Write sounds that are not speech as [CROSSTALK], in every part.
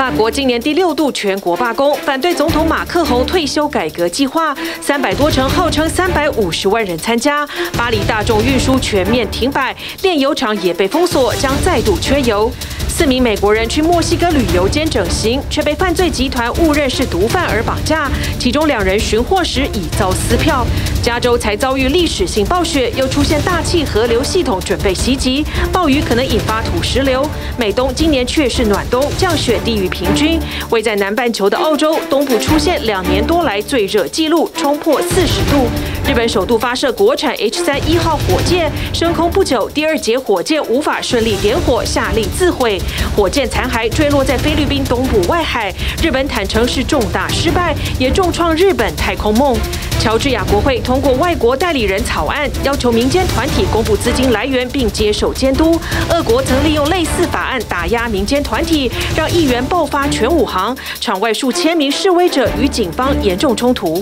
法国今年第六度全国罢工，反对总统马克宏退休改革计划。三百多城，号称三百五十万人参加。巴黎大众运输全面停摆，炼油厂也被封锁，将再度缺油。四名美国人去墨西哥旅游兼整形，却被犯罪集团误认是毒贩而绑架。其中两人寻获时已遭撕票。加州才遭遇历史性暴雪，又出现大气河流系统准备袭击，暴雨可能引发土石流。美东今年却是暖冬，降雪低于平均。位在南半球的澳洲东部出现两年多来最热纪录，冲破四十度。日本首度发射国产 H 三一号火箭，升空不久，第二节火箭无法顺利点火，下令自毁。火箭残骸坠落在菲律宾东部外海，日本坦承是重大失败，也重创日本太空梦。乔治亚国会通过外国代理人草案，要求民间团体公布资金来源并接受监督。俄国曾利用类似法案打压民间团体，让议员报爆发全武行，场外数千名示威者与警方严重冲突。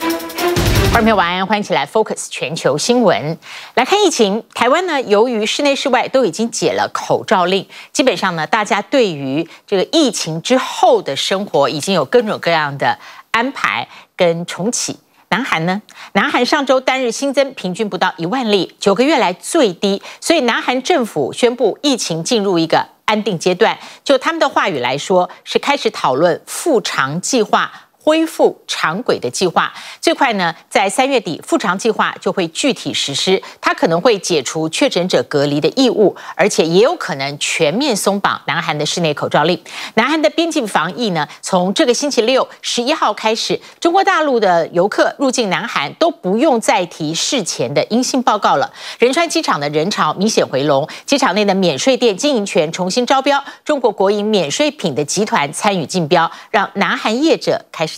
观众朋友晚安，欢迎起来 Focus 全球新闻。来看疫情，台湾呢，由于室内室外都已经解了口罩令，基本上呢，大家对于这个疫情之后的生活已经有各种各样的安排跟重启。南韩呢？南韩上周单日新增平均不到一万例，九个月来最低，所以南韩政府宣布疫情进入一个安定阶段。就他们的话语来说，是开始讨论复常计划。恢复常轨的计划最快呢，在三月底复常计划就会具体实施，它可能会解除确诊者隔离的义务，而且也有可能全面松绑南韩的室内口罩令。南韩的边境防疫呢，从这个星期六十一号开始，中国大陆的游客入境南韩都不用再提事前的阴性报告了。仁川机场的人潮明显回笼，机场内的免税店经营权重新招标，中国国营免税品的集团参与竞标，让南韩业者开始。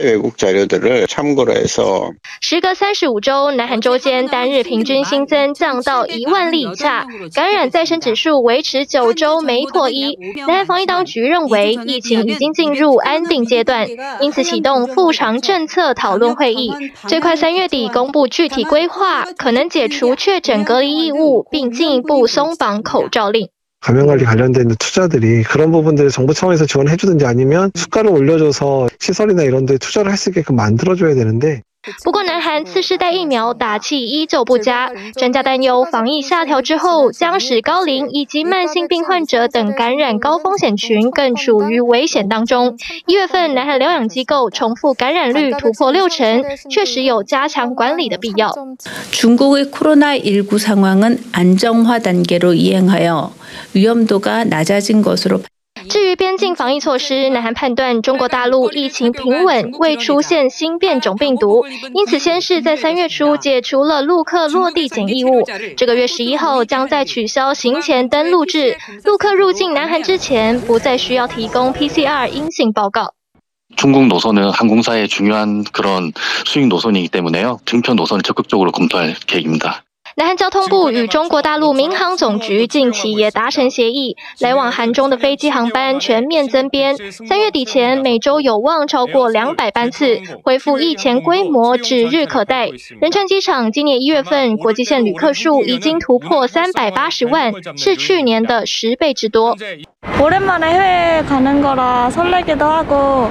외국자료들을참고로해서时隔三十五周，南韩周间单日平均新增降到一万例以下，感染再生指数维持九周没破一。南韩防疫当局认为疫情已经进入安定阶段，因此启动复常政策讨论会议，最快三月底公布具体规划，可能解除确诊隔离义务，并进一步松绑口罩令。 감염관리 관련된 투자들이 그런 부분들을 정부 차원에서 지원해 주든지 아니면 수가를 올려줘서 시설이나 이런 데 투자를 할 수 있게끔 만들어줘야 되는데 不过，南韩次世代疫苗打气依旧不佳，专家担忧防疫下调之后，将使高龄以及慢性病患者等感染高风险群更处于危险当中。一月份，南韩疗养机构重复感染率突破六成，确实有加强管理的必要。中国的 코로나19 상황은 안정화 단계로 이행하여 위험도가 낮아진 것으로。 至于边境防疫措施，南韩判断中国大陆疫情平稳，未出现新变种病毒，因此先是在三月初解除了陆客落地检义务。这个月十一号将再取消行前登陆制，陆客入境南韩之前不再需要提供 PCR 阴性报告。中共노선은항공사의중요한그런수익노선이기때문에요등편노선을적극적으로검토할계획입니다。 南韩交通部与中国大陆民航总局近期也达成协议，来往韩中的飞机航班全面增编，三月底前每周有望超过两百班次，恢复疫前规模指日可待。仁川机场今年一月份国际线旅客数已经突破三百八十万，是去年的十倍之多。오랜만에해외가는거라설레기도하고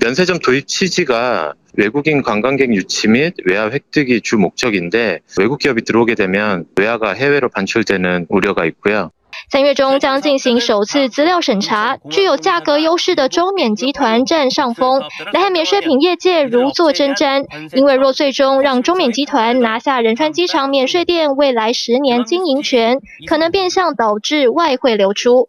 면세점 도입 취지가 외국인 관광객 유치 및 외화 획득이 주 목적인데 외국 기업이 들어오게 되면 외화가 해외로 반출되는 우려가 있고요. 三月中将进行首次资料审查，具有价格优势的中免集团占上风。南韩免税品业界如坐针毡，因为若最终让中免集团拿下仁川机场免税店未来十年经营权，可能变相导致外汇流出。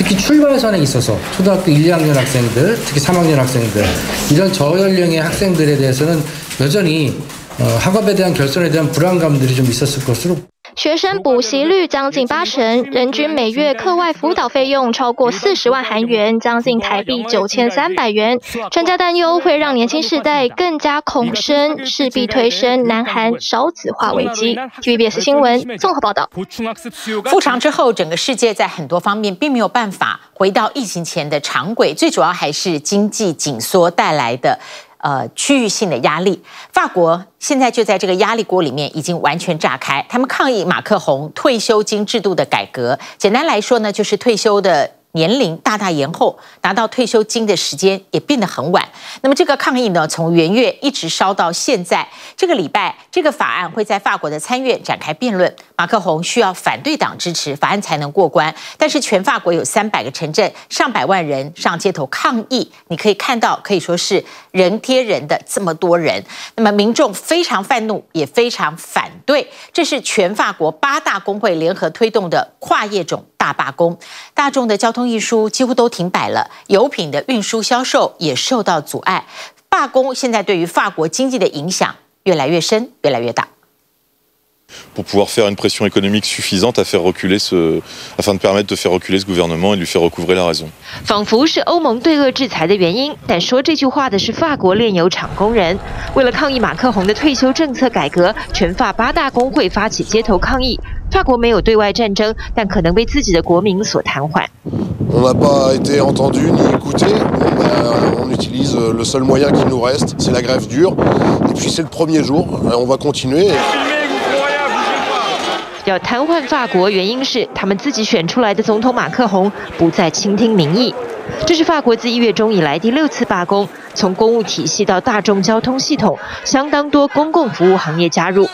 특히 출발선에 있어서 초등학교 1, 2학년 학생들, 특히 3학년 학생들 이런 저연령의 학생들에 대해서는 여전히 学生补习率将近八成人均每月课外辅导费用超过四十万韩元将近台币九千三百元。专家担忧会让年轻世代更加恐生势必推升南韩少子化危机。tvbs 新闻综合报道。复常之后整个世界在很多方面并没有办法回到疫情前的常轨最主要还是经济紧缩带来的呃，区域性的压力，法国现在就在这个压力锅里面，已经完全炸开。他们抗议马克宏退休金制度的改革，简单来说呢，就是退休的。年龄大大延后，拿到退休金的时间也变得很晚。那么这个抗议呢，从元月一直烧到现在。这个礼拜，这个法案会在法国的参院展开辩论。马克宏需要反对党支持，法案才能过关。但是全法国有三百个城镇，上百万人上街头抗议。你可以看到，可以说是人贴人的这么多人。那么民众非常愤怒，也非常反对。这是全法国八大工会联合推动的跨业种大罢工，大众的交通运输几乎都停摆了，油品的运输销售也受到阻碍。罢工现在对于法国经济的影响越来越深，越来越大。pour pouvoir faire une pression économique suffisante afin de permettre de faire reculer ce gouvernement et de lui faire recouvrer la raison. On n'a pas été entendu ni écouté. Ben, on, utilise le seul moyen qui nous reste, c'est la grève dure. Et puis c'est le premier jour. On va continuer. 要瘫痪法国，原因是他们自己选出来的总统马克宏不再倾听民意。这是法国自一月中以来第六次罢工，从公务体系到大众交通系统，相当多公共服务行业加入。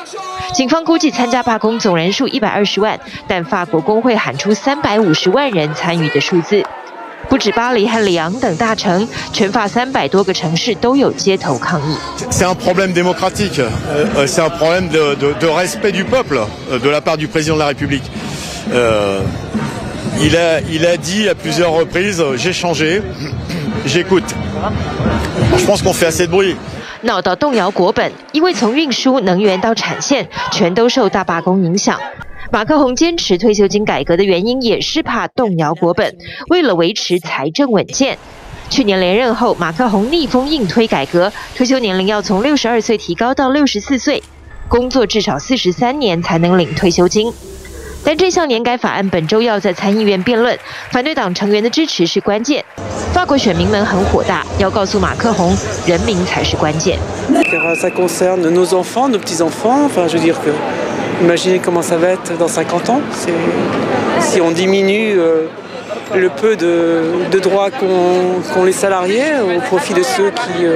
警方估计参加罢工总人数一百二十万，但法国工会喊出三百五十万人参与的数字。不止巴黎和里昂等大城，全法三百多个城市都有街头抗议。C'est un problème démocratique, c'est un problème de respect du peuple de la part du président de la République. Il a il a dit à plusieurs reprises, j'ai changé, j'écoute. Je pense qu'on fait assez de bruit. 闹到动摇国本，因为从运输、能源到产线，全都受大罢工影响。马克宏坚持退休金改革的原因，也是怕动摇国本，为了维持财政稳健。去年连任后，马克宏逆风硬推改革，退休年龄要从六十二岁提高到六十四岁，工作至少四十三年才能领退休金。但这项年改法案本周要在参议院辩论，反对党成员的支持是关键。法国选民们很火大，要告诉马克宏，人民才是关键。Imaginez comment ça va être dans 50 ans si on diminue le peu de, de droits qu'ont qu les salariés au profit de ceux qui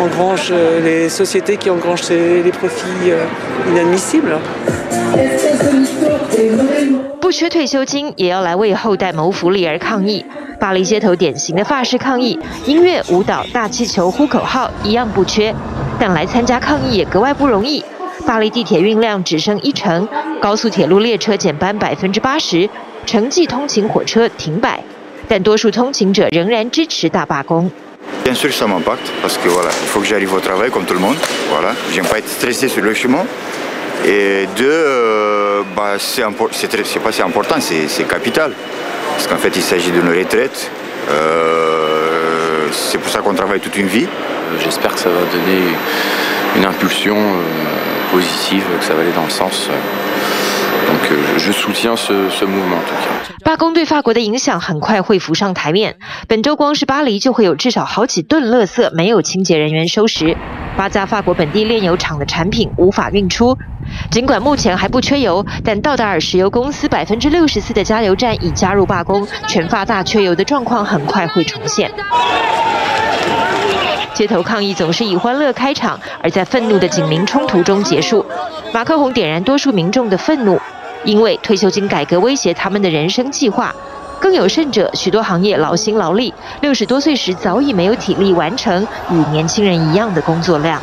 engrangent les sociétés qui engrangent les profits inadmissibles. 不缺退休金，也要来为后代谋福利而抗议。巴黎街头典型的法式抗议，音乐、舞蹈、大气球、呼口号一样不缺，但来参加抗议也格外不容易。巴黎地铁运量只剩一成，高速铁路列车减班百分之八十，城际通勤火车停摆，但多数通勤者仍然支持大罢工。Bien sûr, ça m'impacte parce que voilà, il faut que j'arrive au travail comme tout le monde. Voilà, j'aime pas être stressé sur le chemin. Et deux, bah c'est important, c'est pas si important, c'est c'est capital, parce qu'en fait, il s'agit de nos retraites. Euh, c'est pour ça qu'on travaille toute une vie. J'espère que ça va donner une impulsion 罢工对法国的影响很快会浮上台面。本周光是巴黎就会有至少好几吨垃圾没有清洁人员收拾，八家法国本地炼油厂的产品无法运出。尽管目前还不缺油，但道达尔石油公司百分之六十四的加油站已加入罢工，全法大缺油的状况很快会重现。街头抗议总是以欢乐开场，而在愤怒的警民冲突中结束。马克宏点燃多数民众的愤怒。因为退休金改革威胁他们的人生计划，更有甚者，许多行业劳心劳力，六十多岁时早已没有体力完成与年轻人一样的工作量。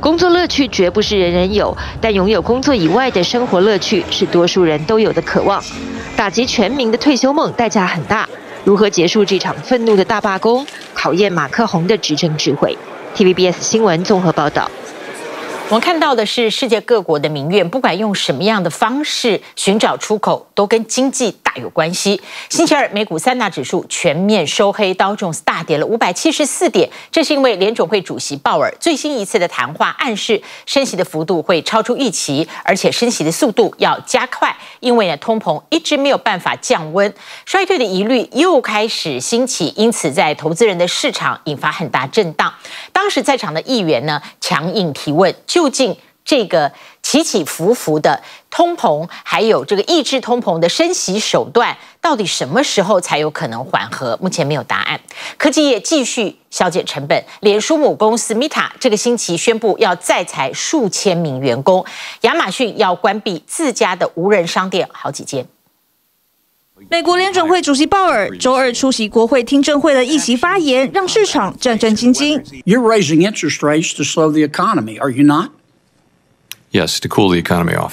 工作乐趣绝不是人人有，但拥有工作以外的生活乐趣是多数人都有的渴望。打击全民的退休梦代价很大，如何结束这场愤怒的大罢工，考验马克宏的执政智慧。TVBS 新闻综合报道。我们看到的是世界各国的民怨，不管用什么样的方式寻找出口，都跟经济有关系。星期二，美股三大指数全面收黑，道琼斯大跌了五百七十四点。这是因为联总会主席鲍尔最新一次的谈话暗示，升息的幅度会超出预期，而且升息的速度要加快。因为呢，通膨一直没有办法降温，衰退的疑虑又开始兴起，因此在投资人的市场引发很大震荡。当时在场的议员呢，强硬提问。究竟这个起起伏伏的通膨，还有这个抑制通膨的升息手段，到底什么时候才有可能缓和？目前没有答案。科技业继续削减成本，脸书母公司 Meta 这个星期宣布要再裁数千名员工，亚马逊要关闭自家的无人商店好几间。美国联准会主席鲍尔周二出席国会听证会的议席发言，让市场战战兢兢。You're raising interest rates to slow the economy, are you not? Yes, to cool the economy off.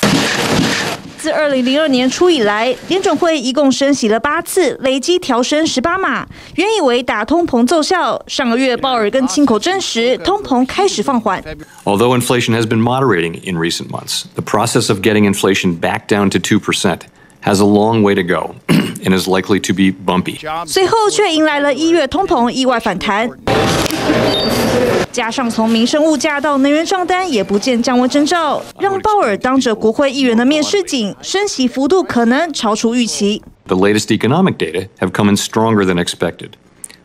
自二零零二年初以来，联准会一共升息了八次，累计调升十八码。原以为打通膨奏效，上个月鲍尔跟亲口证实，通膨开始放缓。Although inflation has been moderating in recent months, the process of getting inflation back down to two percent has a long way to go and is likely to be bumpy. 随后却迎来了一月通膨意外反弹，加上从民生物价到能源账单也不见降温征兆，让鲍尔当着国会议员的面示警，升息幅度可能超出预期。The latest economic data have come in stronger than expected,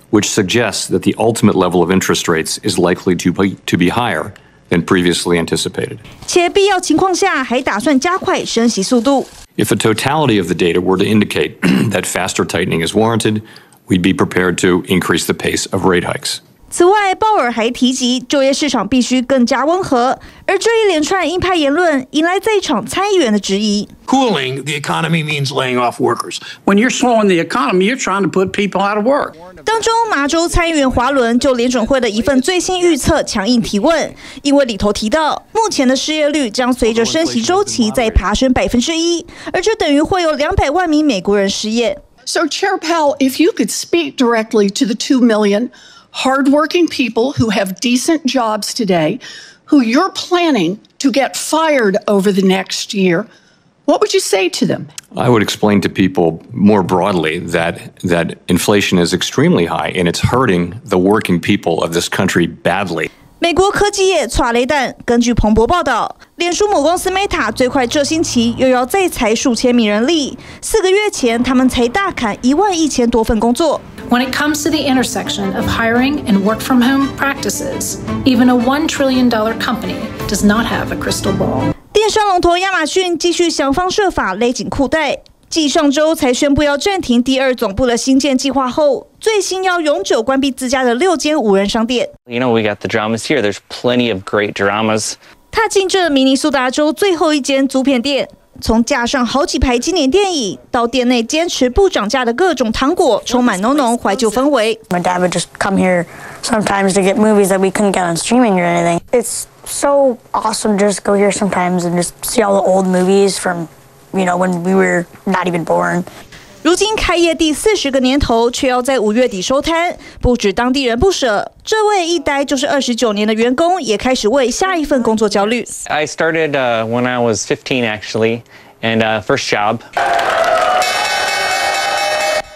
which suggests that the ultimate level of interest rates is likely to be, to be higher than previously anticipated. 且必要情况下还打算加快升息速度。If the totality of the data were to indicate [CLEARS THROAT] that faster tightening is warranted, we'd be prepared to increase the pace of rate hikes. 此外，鲍尔还提及就业市场必须更加温和，而这一连串鹰派言论引来在场参议员的质疑。Cooling the economy means laying off workers. When you're slowing the economy, you're trying to put people out of work. 当中，麻州参议员华伦就联准会的一份最新预测强硬提问，因为里头提到，目前的失业率将随着升息周期再爬升百分之一，而这等于会有两百万名美国人失业。So, Chair Powell, if you could speak directly to the two million hardworking people who have decent jobs today, who you're planning to get fired over the next year, what would you say to them? I would explain to people more broadly that that inflation is extremely high and it's hurting the working people of this country badly. 美国科技业剉雷弹。根据彭博报道，脸书母公司 Meta 最快这星期又要再裁数千名人力。四个月前，他们才大砍一万一千多份工作。When it comes to the intersection of hiring and work from home practices, even a one trillion dollar company does not have a crystal ball. 电商龙头亚马逊继续想方设法勒紧裤带。继上周才宣布要暂停第二总部的新建计划后，最新要永久关闭自家的六间无人商店。You know, we got the dramas here. There's plenty of great dramas. 踏进这明尼苏达州最后一间租片店，从架上好几排经典电影，到店内坚持不涨价的各种糖果，充满浓浓怀旧氛围。My dad would just come here sometimes to get movies that we couldn't get on streaming or anything. It's so awesome to just go here sometimes and just see all the old movies from. You know, when we were not even born. 如今开业第四十个年头，却要在五月底收摊，不止当地人不舍，这位一待就是二十九年的员工也开始为下一份工作焦虑。I started when I was fifteen, actually, and first job.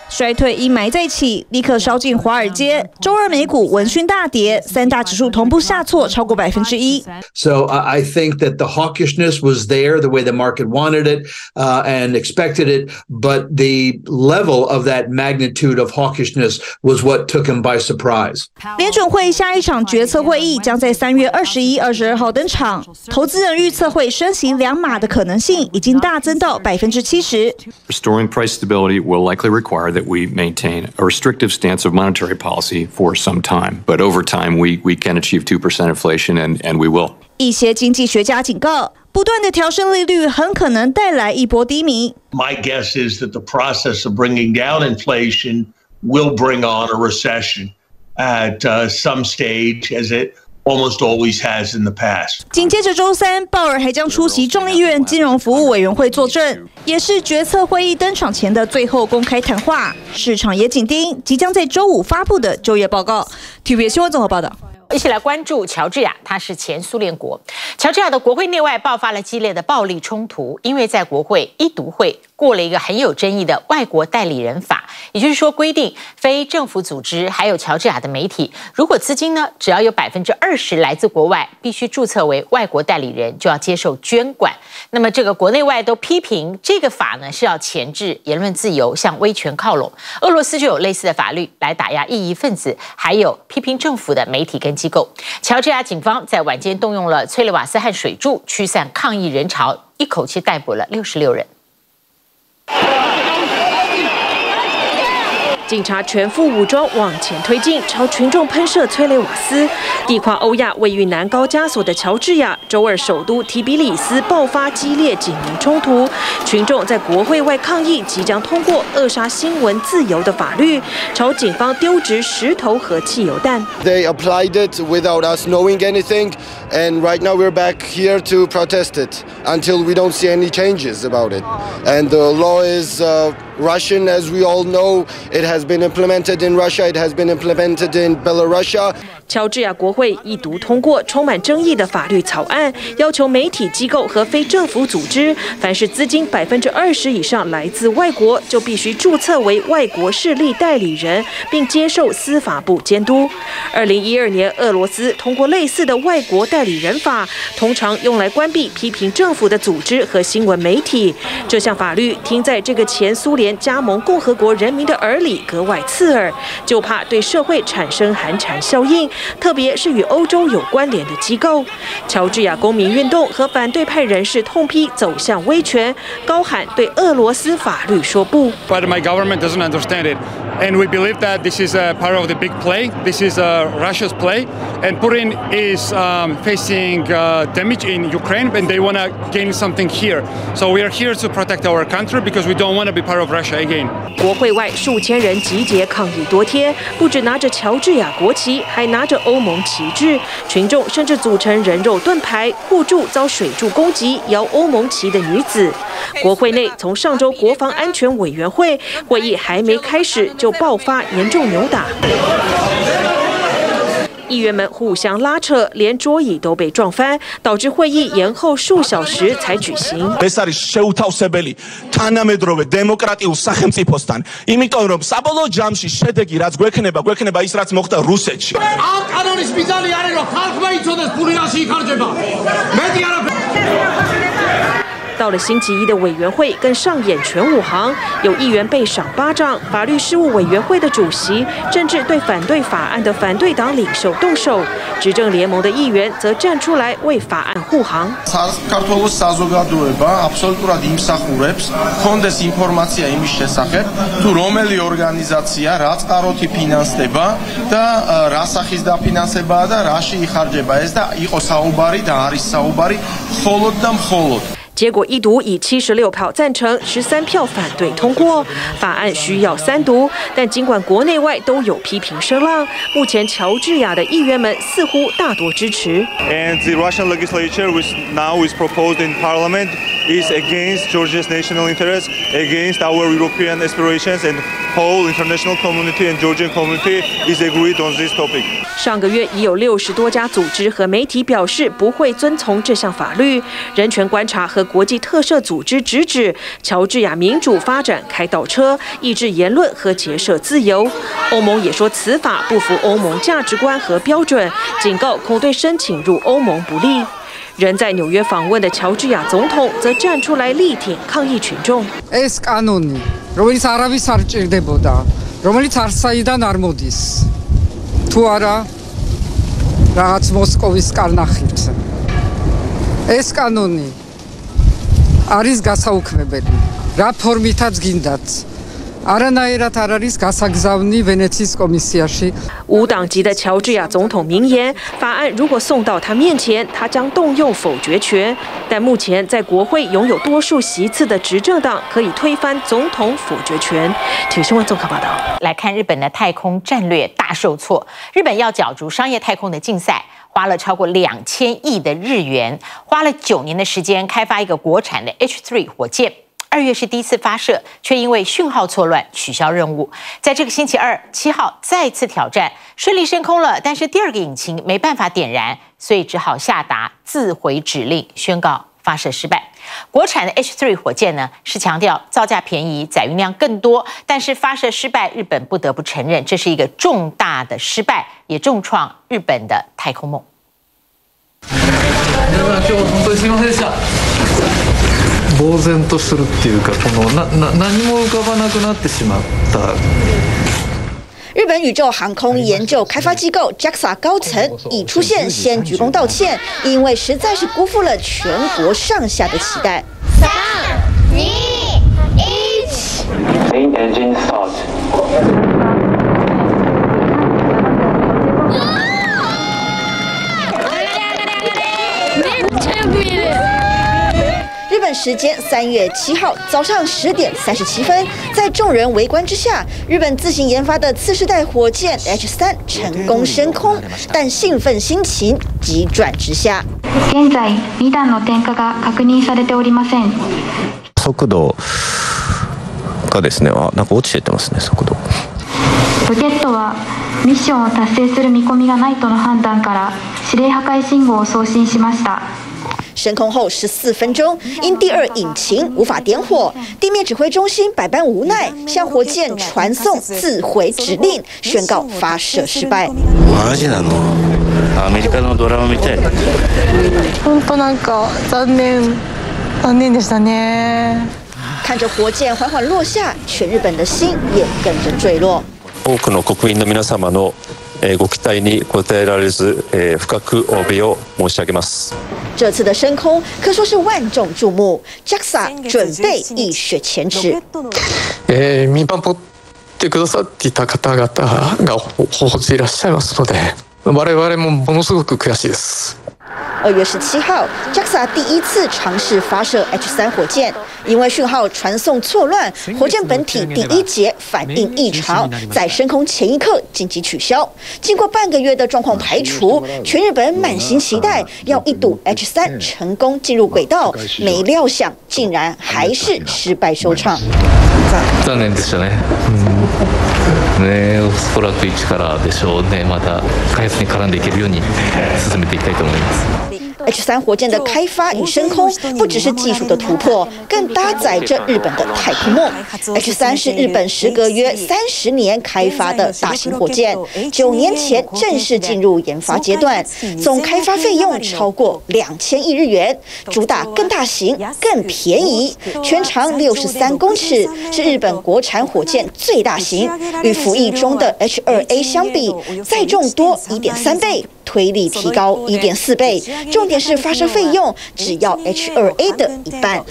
衰退阴霾再起，立刻烧进华尔街。周二美股闻讯大跌，三大指数同步下挫超过百分之一。So I think that the hawkishness was there, the way the market wanted it uh, and expected it, but the level of that magnitude of hawkishness was what took him by surprise. 联准会下一场决策会议将在三月二十一、二十二号登场，投资人预测会升息两码的可能性已经大增到百分之七十。Restoring price stability will likely require that we maintain a restrictive stance of monetary policy for some time. But over time, we, we can achieve 2% inflation, and, and we will. 一些经济学家警告，不断的调升利率很可能带来一波低迷。My guess is that the process of bringing down inflation will bring on a recession at uh, some stage as it almost always has in the past. 紧接着周三，鲍尔还将出席众议院金融服务委员会作证，也是决策会议登场前的最后公开谈话。市场也紧盯即将在周五发布的就业报告。TVB 新闻综合报道。一起来关注乔治亚，它是前苏联国。乔治亚的国会内外爆发了激烈的暴力冲突，因为在国会一读会过了一个很有争议的外国代理人法，也就是说规定非政府组织还有乔治亚的媒体，如果资金呢只要有百分之二十来自国外，必须注册为外国代理人，就要接受捐管。那么这个国内外都批评这个法呢是要钳制言论自由，向威权靠拢。俄罗斯就有类似的法律来打压异议分子，还有批评政府的媒体跟机构。乔治亚警方在晚间动用了催泪瓦斯和水柱驱散抗议人潮，一口气逮捕了六十六人。警察全副武装往前推进，朝群众喷射催泪瓦斯。地跨欧亚、位于南高加索的乔治亚，周二首都提比里斯爆发激烈警民冲突，群众在国会外抗议即将通过扼杀新闻自由的法律，朝警方丢掷石头和汽油弹。They applied it without us knowing anything, and right now we're back here to protest it until we don't see any changes about it. And the law is uh, Russian, as we all know. It has been implemented in Russia. It has been implemented in Belarus. 乔治亚国会一读通过充满争议的法律草案，要求媒体机构和非政府组织，凡是资金百分之二十以上来自外国，就必须注册为外国势力代理人，并接受司法部监督。二零一二年，俄罗斯通过类似的外国代理人法，通常用来关闭批评政府的组织和新闻媒体。这项法律听在这个前苏联加盟共和国人民的耳里格外刺耳，就怕对社会产生寒蝉效应。特别是与欧洲有关联的机构，乔治亚公民运动和反对派人士痛批走向威权，高喊对俄罗斯法律说不。But my government doesn't understand it, and we believe that this is a part of the big play. This is a Russia's play, and Putin is um, facing uh, damage in Ukraine, and they want to gain something here. So we are here to protect our country because we don't want to be part of Russia again. 国会外数千人集结抗议多天，不止拿着乔治亚国旗，还拿着欧盟旗帜，群众甚至组成人肉盾牌护住遭水柱攻击摇欧盟旗的女子。国会内从上周国防安全委员会会议还没开始就爆发严重扭打。议员们互相拉扯，连桌椅都被撞翻，导致会议延后数小时才举行。到了星期一的委员会，更上演全武行，有议员被赏巴掌，法律事务委员会的主席甚至对反对法案的反对党领袖动手，执政联盟的议员则站出来为法案护航。结果一读以七十六票赞成、十三票反对通过，法案需要三读。但尽管国内外都有批评声浪，目前乔治亚的议员们似乎大多支持。上个月已有六十多家组织和媒体表示不会遵从这项法律。人权观察和国际特赦组织直指乔治亚民主发展开倒车，抑制言论和结社自由。欧盟也说此法不符欧盟价值观和标准，警告恐对申请入欧盟不利。人在纽约访问的乔治亚总统则站出来力挺抗议群众。 无党籍的乔治亚总统明言，法案如果送到他面前，他将动用否决权。但目前在国会拥有多数席次的执政党可以推翻总统否决权。体育新闻综合报道。来看日本的太空战略大受挫，日本要角逐商业太空的竞赛，花了超过两千亿的日元，花了九年的时间开发一个国产的 H3 火箭。二月是第一次发射，却因为讯号错乱取消任务。在这个星期二七号再次挑战，顺利升空了，但是第二个引擎没办法点燃，所以只好下达自毁指令，宣告发射失败。国产的 H3 火箭呢，是强调造价便宜、载运量更多，但是发射失败，日本不得不承认这是一个重大的失败，也重创日本的太空梦。呆然とするっていうか、このなな何も浮かばなくなってしまった。日本宇宙航空研究开发机构 JAXA 高层已出现，先鞠躬道歉，因为实在是辜负了全国上下的期待。三、二、一。时间三月七号早上十点三十七分，在众人围观之下，日本自行研发的次世代火箭 H 三成功升空，但兴奋心情急转直下。现在二段の点火が确认されておりません。速度がですね、あ、なんか落ちてってますね、速度。ロケットはミッションを达成する见込みがないとの判断から指令破壊信号を送信しました。升空后十四分钟，因第二引擎无法点火，地面指挥中心百般无奈，向火箭传送自毁指令，宣告发射失败。マジなの？アメリカのドラマみたい。本当なんか残念、残念でしたね。看着火箭缓缓落下，全日本的心也跟着坠落。多くの国民の皆様の ご期待に応えられず，深くお诧びを申し上げます。这次的升空可说是万众瞩目，JAXA 准备一雪前耻。えー、见守ってくださっていた方々が大势いらっしゃいますので、我々もものすごく悔しいです。二月十七号，JAXA 第一次尝试发射 H 三火箭，因为讯号传送错乱，火箭本体第一节反应异常，在升空前一刻紧急取消。经过半个月的状况排除，全日本满心期待要一睹 H 三成功进入轨道，没料想竟然还是失败收场。ね。おそらく一からでしょうね。また開発に絡んでいけるように進めていきたいと思います。H 三火箭的开发与升空，不只是技术的突破，更搭载着日本的太空梦。H 三是日本时隔约三十年开发的大型火箭，九年前正式进入研发阶段，总开发费用超过两千亿日元，主打更大型、更便宜，全长六十三公尺，是日本国产火箭最大型，与服役中的 H 二 A 相比，载重多一点三倍。推力提高一点四倍，重点是发射费用只要 H2A 的一半。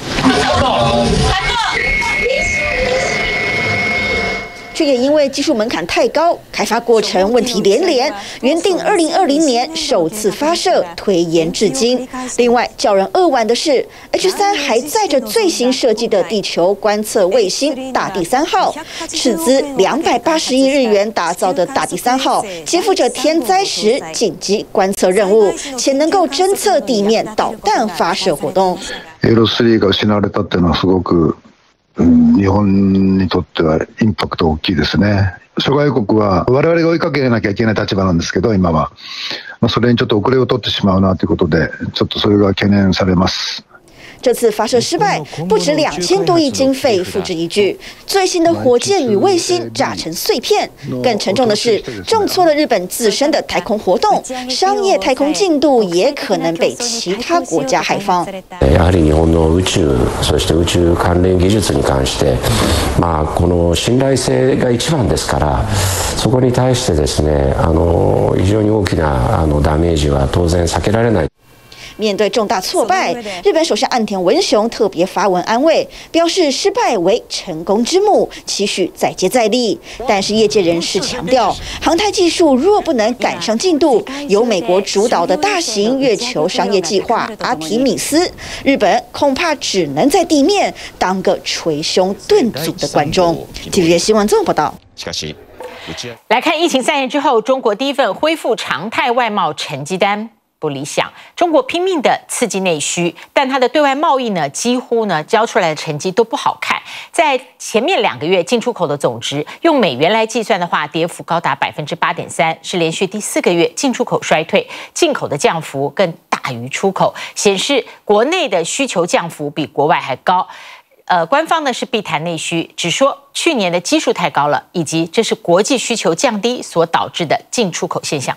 却也因为技术门槛太高，开发过程问题连连，原定二零二零年首次发射推延至今。另外，叫人扼腕的是，H 三还载着最新设计的地球观测卫星大地三号，斥资两百八十亿日元打造的大地三号，肩负着天灾时紧急观测任务，且能够侦测地面导弹发射活动。 L3 が失われたっていうのはすごく、 うん、日本にとってはインパクト大きいですね。諸外国は我々が追いかけなきゃいけない立場なんですけど、今は。まあ、それにちょっと遅れを取ってしまうなということで、ちょっとそれが懸念されます。这次发射失败，不止两千多亿经费付之一炬，最新的火箭与卫星炸成碎片。更沉重的是，重挫了日本自身的太空活动，商业太空进度也可能被其他国家海放。やはり日本の宇宙、そして宇宙関连技术に关して、まあこの信頼性が一番ですから、そこに対してですね、あの非常に大きなあのダメージは当然避けられない。 面对重大挫败，日本首相岸田文雄特别发文安慰，表示失败为成功之母，期许再接再厉。但是业界人士强调，航太技术若不能赶上进度，由美国主导的大型月球商业计划阿提米斯，日本恐怕只能在地面当个捶胸顿足的观众。TVB 新闻综合报道。来看疫情三年之后，中国第一份恢复常态外贸成绩单。不理想，中国拼命的刺激内需，但它的对外贸易呢，几乎呢交出来的成绩都不好看。在前面两个月，进出口的总值用美元来计算的话，跌幅高达百分之八点三，是连续第四个月进出口衰退，进口的降幅更大于出口，显示国内的需求降幅比国外还高。呃，官方呢是避谈内需，只说去年的基数太高了，以及这是国际需求降低所导致的进出口现象。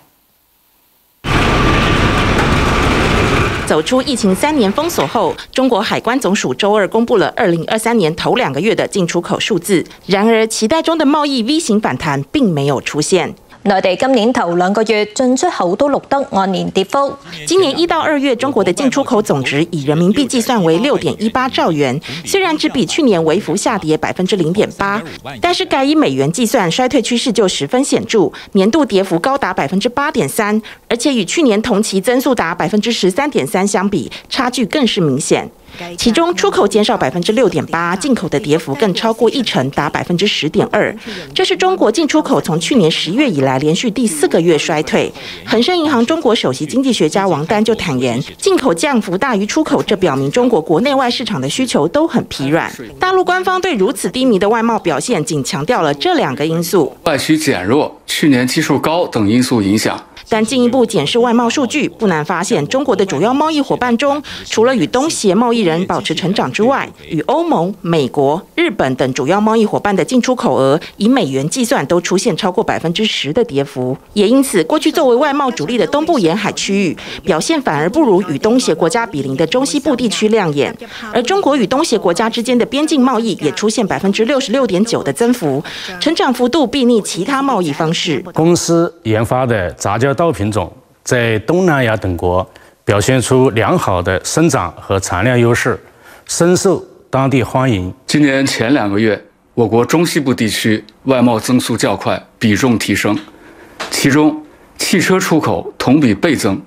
走出疫情三年封锁后，中国海关总署周二公布了二零二三年头两个月的进出口数字。然而，期待中的贸易 V 型反弹并没有出现。内地今年头两个月进出口都录得按年跌幅。今年一到二月，中国的进出口总值以人民币计算为六点一八兆元，虽然只比去年微幅下跌百分之零点八，但是改以美元计算，衰退趋势就十分显著，年度跌幅高达百分之八点三，而且与去年同期增速达百分之十三点三相比，差距更是明显。其中出口减少百分之六点八，进口的跌幅更超过一成，达百分之十点二。这是中国进出口从去年十月以来连续第四个月衰退。恒生银行中国首席经济学家王丹就坦言，进口降幅大于出口，这表明中国国内外市场的需求都很疲软。大陆官方对如此低迷的外贸表现，仅强调了这两个因素：外需减弱、去年基数高等因素影响。但进一步检视外贸数据，不难发现，中国的主要贸易伙伴中，除了与东协贸易人保持成长之外，与欧盟、美国、日本等主要贸易伙伴的进出口额，以美元计算都出现超过百分之十的跌幅。也因此，过去作为外贸主力的东部沿海区域，表现反而不如与东协国家比邻的中西部地区亮眼。而中国与东协国家之间的边境贸易也出现百分之六十六点九的增幅，成长幅度媲逆其他贸易方式。公司研发的杂交稻品种在东南亚等国表现出良好的生长和产量优势，深受当地欢迎。今年前两个月，我国中西部地区外贸增速较快，比重提升，其中汽车出口同比倍增，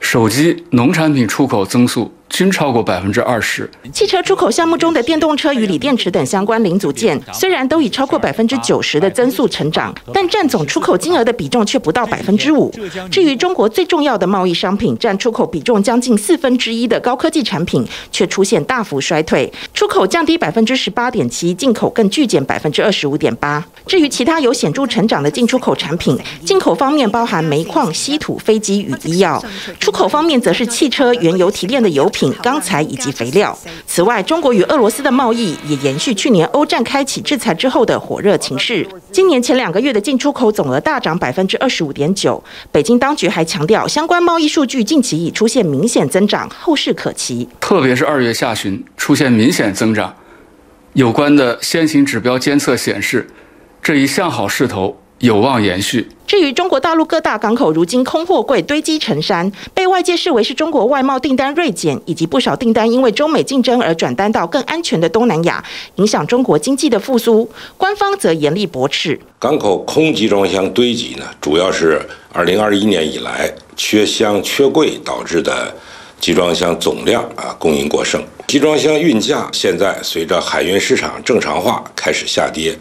手机、农产品出口增速均超过百分之二十。汽车出口项目中的电动车与锂电池等相关零组件，虽然都以超过百分之九十的增速成长，但占总出口金额的比重却不到百分之五。至于中国最重要的贸易商品，占出口比重将近四分之一的高科技产品，却出现大幅衰退，出口降低百分之十八点七，进口更巨减百分之二十五点八。至于其他有显著成长的进出口产品，进口方面包含煤矿、稀土、飞机与医药，出口方面则是汽车、原油提炼的油品、钢材以及肥料。此外，中国与俄罗斯的贸易也延续去年欧战开启制裁之后的火热情势。今年前两个月的进出口总额大涨百分之二十五点九。北京当局还强调，相关贸易数据近期已出现明显增长，后市可期。特别是二月下旬出现明显增长，有关的先行指标监测显示，这一向好势头有望延续。至于中国大陆各大港口，如今空货柜堆积成山，被外界视为是中国外贸订单锐减，以及不少订单因为中美竞争而转单到更安全的东南亚，影响中国经济的复苏。官方则严厉驳斥。港口空集装箱堆积呢，主要是二零二一年以来缺箱缺柜导致的集装箱总量啊供应过剩。集装箱运价现在随着海运市场正常化开始下跌，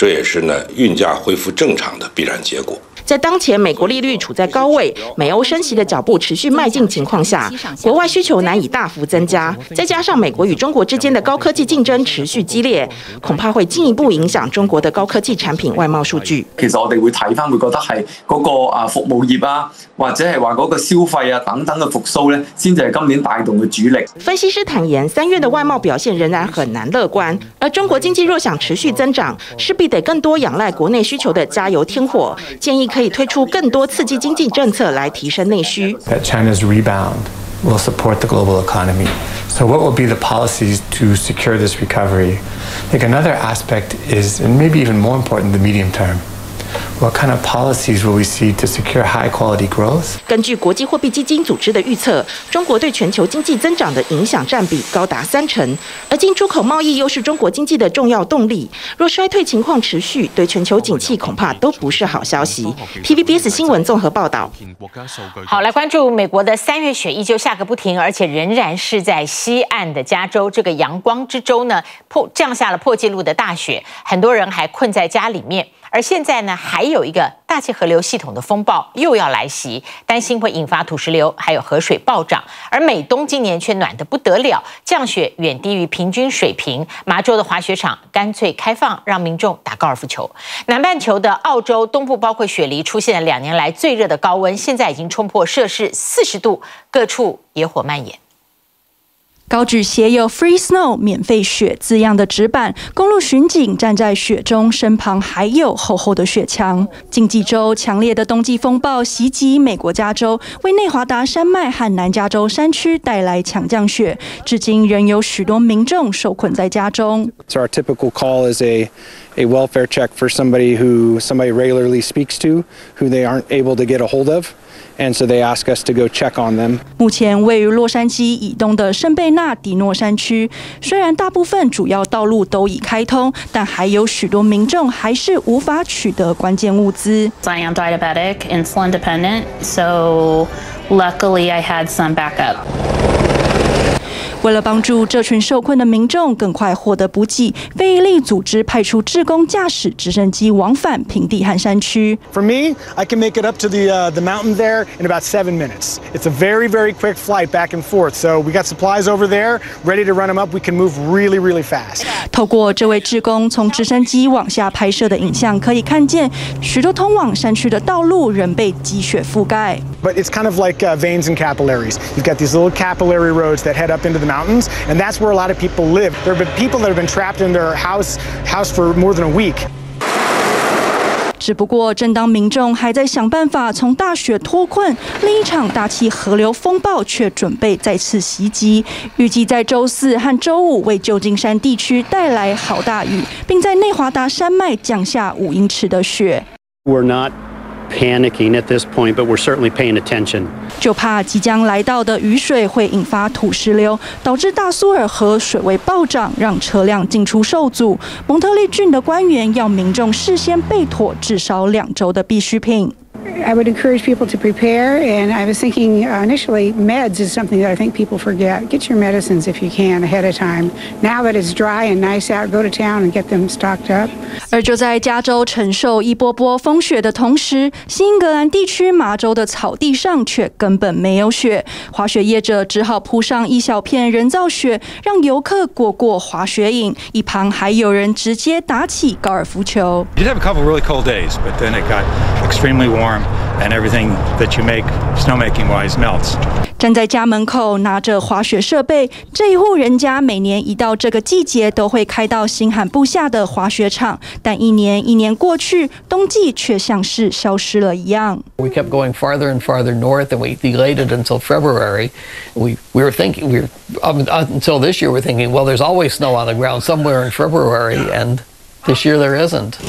这也是呢运价恢复正常的必然结果。在当前美国利率处在高位、美欧升息的脚步持续迈进情况下，国外需求难以大幅增加，再加上美国与中国之间的高科技竞争持续激烈，恐怕会进一步影响中国的高科技产品外贸数据。其实我哋会睇翻，会觉得系嗰个啊服务业啊，或者系话嗰个消费啊等等嘅复苏咧，先至系今年带动嘅主力。分析师坦言，三月的外贸表现仍然很难乐观，而中国经济若想持续增长，势必得更多仰赖国内需求的加油添火。建议可以推出更多刺激经济政策来提升内需。That China's rebound will support the global economy. So what will be the policies to secure this recovery? I think another aspect is, and maybe even more important, the medium term. What kind of policies will we see to secure high quality growth? 根据国际货币基金组织的预测，中国对全球经济增长的影响占比高达三成，而进出口贸易又是中国经济的重要动力。若衰退情况持续，对全球景气恐怕都不是好消息。PVBS 新闻综合报道。好，来关注美国的三月雪依旧下个不停，而且仍然是在西岸的加州这个阳光之州呢，破降下了破纪录的大雪，很多人还困在家里面。而现在呢，还有一个大气河流系统的风暴又要来袭，担心会引发土石流，还有河水暴涨。而美东今年却暖得不得了，降雪远低于平均水平。麻州的滑雪场干脆开放，让民众打高尔夫球。南半球的澳洲东部，包括雪梨，出现了两年来最热的高温，现在已经冲破摄氏四十度，各处野火蔓延。高举写有 “Free Snow” 免费雪字样的纸板，公路巡警站在雪中，身旁还有厚厚的雪墙。近几周，强烈的冬季风暴袭击美国加州，为内华达山脉和南加州山区带来强降雪，至今仍有许多民众受困在家中。So our typical call is a a welfare check for somebody who somebody regularly speaks to, who they aren't able to get a hold of. And so they ask us to go check on them. 目前位于洛杉矶以东的圣贝纳迪诺山区，虽然大部分主要道路都已开通，但还有许多民众还是无法取得关键物资。I am diabetic, insulin dependent, so luckily I had some backup. 为了帮助这群受困的民众更快获得补给，非营利组织派出志工驾驶直升机往返平地和山区。For me, I can make it up to the uh, the mountain there in about seven minutes. It's a very very quick flight back and forth. So we got supplies over there, ready to run them up. We can move really really fast. 透过这位志工从直升机往下拍摄的影像，可以看见许多通往山区的道路仍被积雪覆盖。But it's kind of like uh, veins and capillaries. You've got these little capillary roads that head up into the mountains, and that's where a lot of people live. There have been people that have been trapped in their house house for more than a week. 只不过，正当民众还在想办法从大雪脱困，另一场大气河流风暴却准备再次袭击。预计在周四和周五为旧金山地区带来好大雨，并在内华达山脉降下五英尺的雪。We're not panicking at this point, but we're certainly paying attention. 就怕即将来到的雨水会引发土石流，导致大苏尔河水位暴涨，让车辆进出受阻。蒙特利郡的官员要民众事先备妥至少两周的必需品。I would encourage people to prepare, and I was thinking uh, initially meds is something that I think people forget. Get your medicines if you can ahead of time. Now that it's dry and nice out, go to town and get them stocked up. 而就在加州承受一波波风雪的同时，新英格兰地区麻州的草地上却根本没有雪，滑雪业者只好铺上一小片人造雪，让游客过过滑雪瘾。一旁还有人直接打起高尔夫球。You did have a couple really cold days, but then it got extremely warm. And everything that you make snowmaking wise melts. 站在家门口拿着滑雪设备，这一户人家每年一到这个季节都会开到新罕布夏的滑雪场，但一年一年过去，冬季却像是消失了一样。We kept going farther and farther north, and we delayed it until February. We we were thinking we were um, until this year we're thinking, well, there's always snow on the ground somewhere in February, and this year there isn't.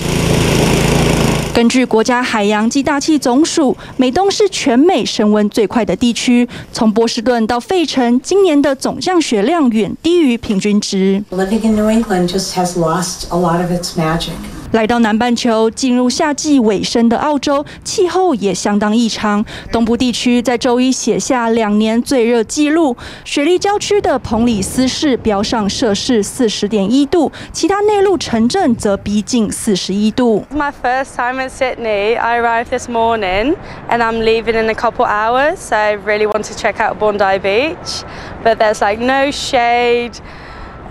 根据国家海洋及大气总署，美东是全美升温最快的地区。从波士顿到费城，今年的总降雪量远低于平均值。Living in New England just has lost a lot of its magic. 来到南半球，进入夏季尾声的澳洲，气候也相当异常。东部地区在周一写下两年最热纪录，雪梨郊区的彭里斯市飙上摄氏四十点一度，其他内陆城镇则逼近四十一度。My first time in Sydney. I arrived this morning, and I'm leaving in a couple hours. So I really want to check out Bondi Beach, but there's like no shade.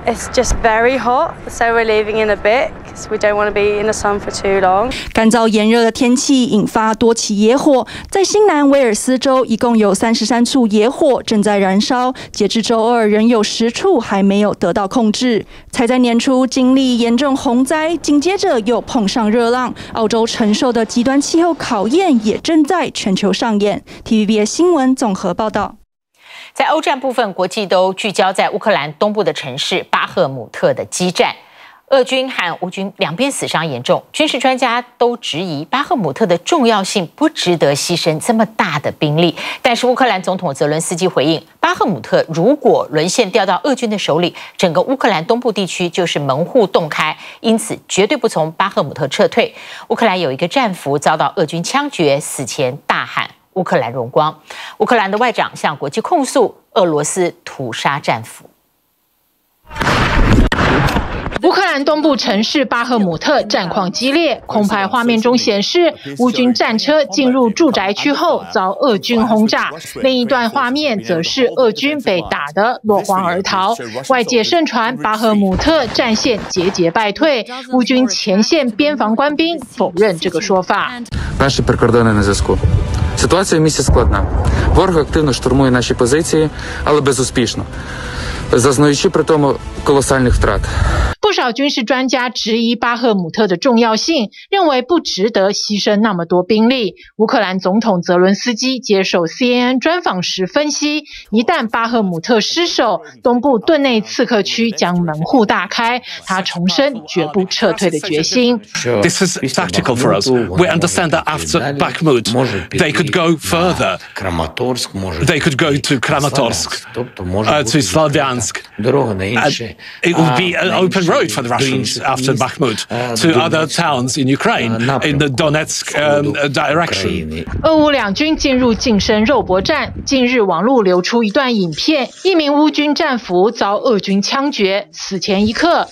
It's just very hot, so we're leaving in a bit because we don't want to be in the sun for too long. 干燥炎热的天气引发多起野火，在新南威尔斯州一共有三十三处野火正在燃烧，截至周二仍有十处还没有得到控制。才在年初经历严重洪灾，紧接着又碰上热浪，澳洲承受的极端气候考验也正在全球上演。TVBS 新闻综合报道。在欧战部分，国际都聚焦在乌克兰东部的城市巴赫姆特的激战，俄军和乌军两边死伤严重，军事专家都质疑巴赫姆特的重要性不值得牺牲这么大的兵力。但是乌克兰总统泽伦斯基回应，巴赫姆特如果沦陷掉到俄军的手里，整个乌克兰东部地区就是门户洞开，因此绝对不从巴赫姆特撤退。乌克兰有一个战俘遭到俄军枪决，死前大喊。乌克兰荣光，乌克兰的外长向国际控诉俄罗斯屠杀战俘。乌克兰东部城市巴赫姆特战况激烈，空拍画面中显示乌军战车进入住宅区后遭俄军轰炸。另一段画面则是俄军被打得落荒而逃。外界盛传巴赫姆特战线节节败退，乌军前线边防官兵否认这个说法。不少军事专家质疑巴赫姆特的重要性，认为不值得牺牲那么多兵力。乌克兰总统泽伦斯基接受 CNN 专访时分析，一旦巴赫姆特失守，东部顿内刺客区将门户大开。他重申绝不撤退的决心。for the Russians after Bakhmut to other towns in Ukraine in the Donetsk direction. 俄乌两军进入近身肉搏战。近日网络流出一段影片，一名乌军战俘遭俄军枪决，死前一刻，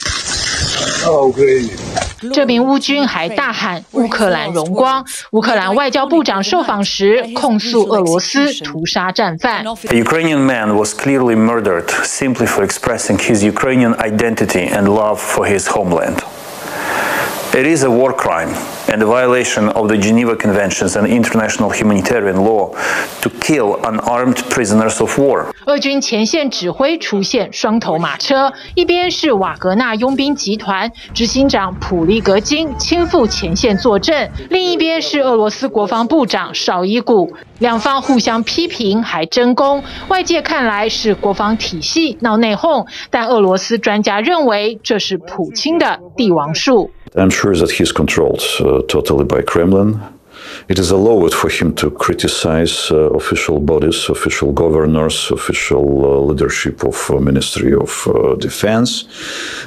这名乌军还大喊“乌克兰荣光”。乌克兰外交部长受访时控诉俄罗斯屠杀战犯。A Ukrainian man was clearly murdered simply for expressing his Ukrainian identity and love for his homeland. It is a war crime and a violation of the Geneva Conventions and international humanitarian law to kill unarmed prisoners of war. 俄军前线指挥出现双头马车，一边是瓦格纳佣兵集团执行长普利格金亲赴前线坐镇，另一边是俄罗斯国防部长绍伊古。两方互相批评，还争功。外界看来是国防体系闹内讧，但俄罗斯专家认为这是普京的帝王术。I'm sure that he's controlled uh, totally by Kremlin It is allowed for him to criticize uh, official bodies, official governors, official uh, leadership of uh, Ministry of uh, Defense.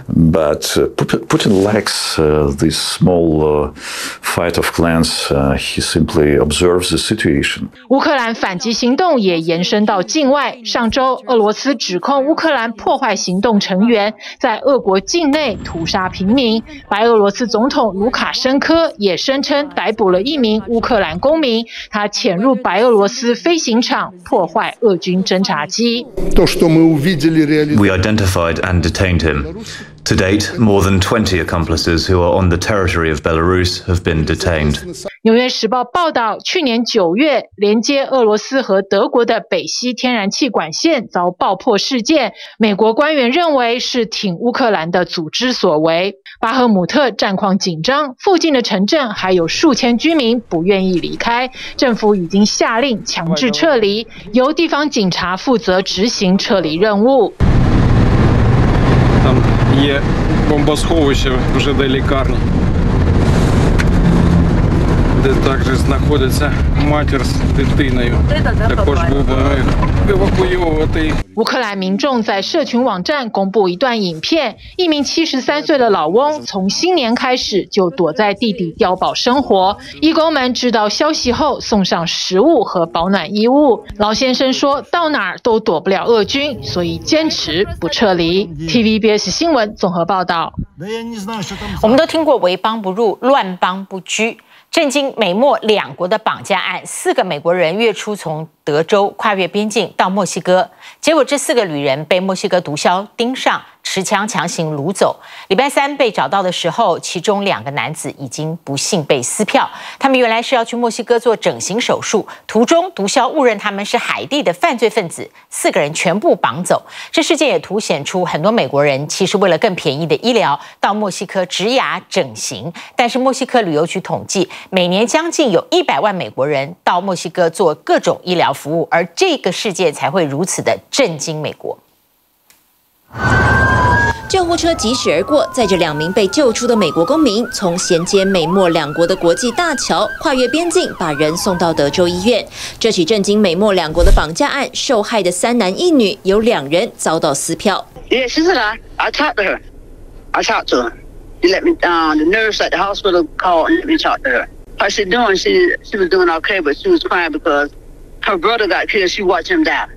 But uh, Putin lacks this small fight of clans. he simply observes the situation. 乌克兰反击行动也延伸到境外。上周，俄罗斯指控乌克兰破坏行动成员在俄国境内屠杀平民。白俄罗斯总统卢卡申科也声称逮捕了一名乌 克兰公民，他潜入白俄罗斯飞行场，破坏俄军侦察机。We identified and detained him. To date, more than 20 accomplices who are on the territory of Belarus have been detained. 纽约时报报道，去年九月，连接俄罗斯和德国的北溪天然气管线遭爆破事件，美国官员认为是挺乌克兰的组织所为。巴赫姆特战况紧张，附近的城镇还有数千居民不愿意离开，政府已经下令强制撤离，由地方警察负责执行撤离任务。Є бомбосховище вже де лікарні, де також знаходиться матір з дитиною. Також був 乌克兰民众在社群网站公布一段影片，一名七十三岁的老翁从新年开始就躲在地底碉堡生活。义工们知道消息后，送上食物和保暖衣物。老先生说到哪儿都躲不了俄军，所以坚持不撤离。TVBS 新闻综合报道。我们都听过“为邦不入，乱邦不居”。 震惊美墨两国的绑架案，四个美国人月初从德州跨越边境到墨西哥，结果这四个旅人被墨西哥毒枭盯上。持枪强行掳走。礼拜三被找到的时候，其中两个男子已经不幸被撕票。他们原来是要去墨西哥做整形手术，途中毒枭误认他们是海地的犯罪分子，四个人全部绑走。这事件也凸显出很多美国人其实为了更便宜的医疗到墨西哥植牙整形。但是墨西哥旅游局统计，每年将近有一百万美国人到墨西哥做各种医疗服务，而这个事件才会如此的震惊美国。救护车疾驶而过，载着两名被救出的美国公民，从衔接美墨两国的国际大桥跨越边境，把人送到德州医院。这起震惊美墨两国的绑架案，受害的三男一女有两人遭到撕票。Yeah, she's alive. I talked to her. I talked to her. He let me down. The nurse at the hospital called and let me talk to her. How she doing? She she was doing okay, but she was crying because her brother got killed. She watched him die.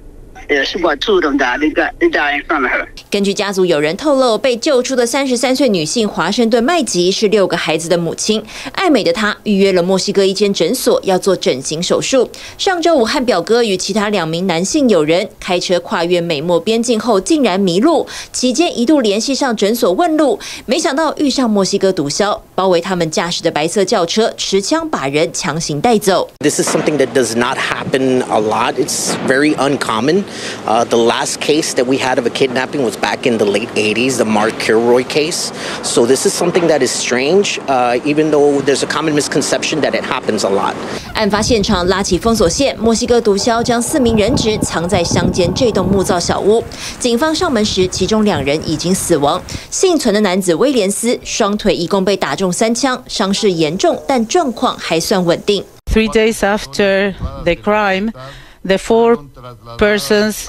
根据家族有人透露，被救出的三十三岁女性华盛顿麦吉是六个孩子的母亲。爱美的她预约了墨西哥一间诊所要做整形手术。上周五和表哥与其他两名男性友人开车跨越美墨边境后，竟然迷路。期间一度联系上诊所问路，没想到遇上墨西哥毒枭包围他们驾驶的白色轿车，持枪把人强行带走。This is something that does not happen a lot. It's very uncommon. Uh, the last case that we had of a kidnapping was back in the late 80s, the Mark Kilroy case. So this is something that is strange, uh, even though there's a common misconception that it happens a lot. 案发现场拉起封锁线，墨西哥毒枭将四名人质藏在乡间这栋木造小屋。警方上门时，其中两人已经死亡。幸存的男子威廉斯双腿一共被打中三枪，伤势严重，但状况还算稳定。Three days after the crime. The four persons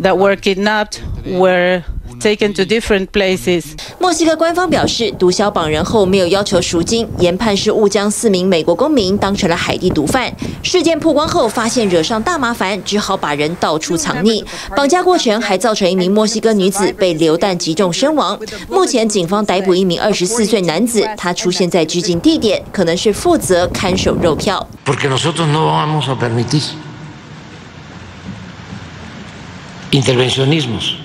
that were kidnapped were taken to different places. 墨西哥官方表示，毒枭绑人后没有要求赎金，研判是误将四名美国公民当成了海地毒贩。事件曝光后，发现惹上大麻烦，只好把人到处藏匿。绑架过程还造成一名墨西哥女子被流弹击中身亡。目前警方逮捕一名二十四岁男子，他出现在拘禁地点，可能是负责看守肉票。Intervencionismos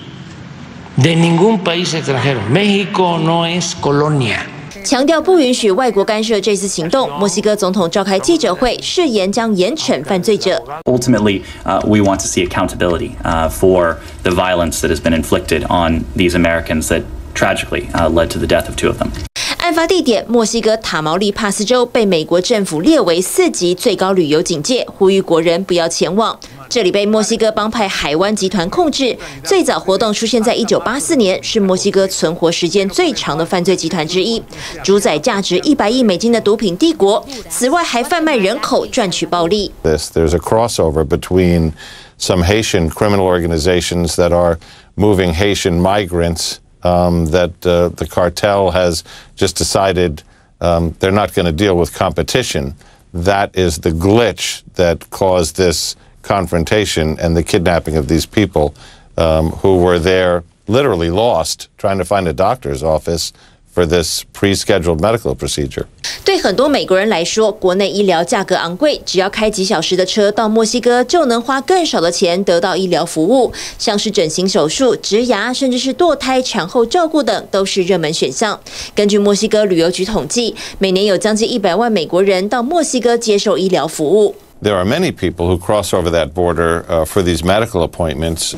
de ningún país extranjero. México no es colonia. 强调不允许外国干涉这次行动。墨西哥总统召开记者会，誓言将严惩犯罪者。Ultimately, uh, we want to see accountability uh, for the violence that has been inflicted on these Americans that tragically uh, led to the death of two of them. 案发地点墨西哥塔毛利帕斯州被美国政府列为四级最高旅游警戒，呼吁国人不要前往。这里被墨西哥帮派海湾集团控制，最早活动出现在一九八四年，是墨西哥存活时间最长的犯罪集团之一，主宰价值一百亿美金的毒品帝国。此外，还贩卖人口赚取暴利。This, there's a crossover between some Haitian criminal organizations that are moving Haitian migrants, um, that uh, the cartel has just decided um, they're not going to deal with competition. That is the glitch that caused this. Confrontation and the kidnapping of these people um, who were there literally lost trying to find a doctor's office for this pre-scheduled medical procedure. 对很多美国人来说，国内医疗价格昂贵，只要开几小时的车到墨西哥，就能花更少的钱得到医疗服务，像是整形手术、植牙，甚至是堕胎、产后照顾等，都是热门选项。根据墨西哥旅游局统计，每年有将近一百万美国人到墨西哥接受医疗服务。there are many people who cross over that border uh, for these medical appointments.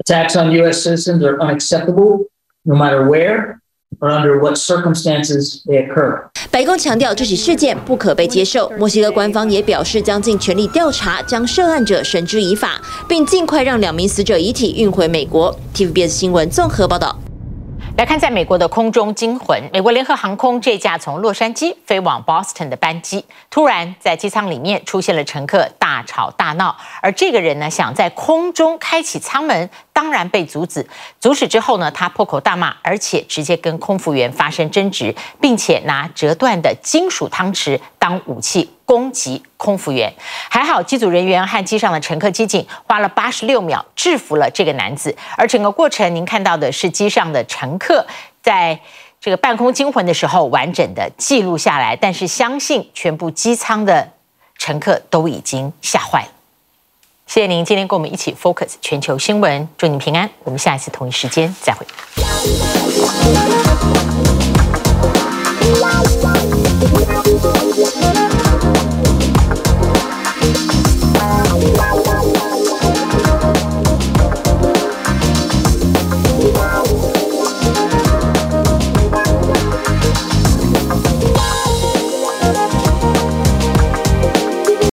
Attacks on U.S. citizens are unacceptable, no matter where or under what circumstances they occur. 白宫强调这起事件不可被接受。墨西哥官方也表示将尽全力调查，将涉案者绳之以法，并尽快让两名死者遗体运回美国。TVBS 新闻综合报道。 来看，在美国的空中惊魂，美国联合航空这架从洛杉矶飞往 Boston 的班机，突然在机舱里面出现了乘客大吵大闹，而这个人呢，想在空中开启舱门，当然被阻止。阻止之后呢，他破口大骂，而且直接跟空服员发生争执，并且拿折断的金属汤匙当武器攻击空服员。还好机组人员和机上的乘客机警花了八十六秒制服了这个男子，而整个过程您看到的是机上的乘客在这个半空惊魂的时候完整的记录下来，但是相信全部机舱的乘客都已经吓坏了。谢谢您今天跟我们一起 focus 全球新闻，祝您平安。我们下一次同一时间再会。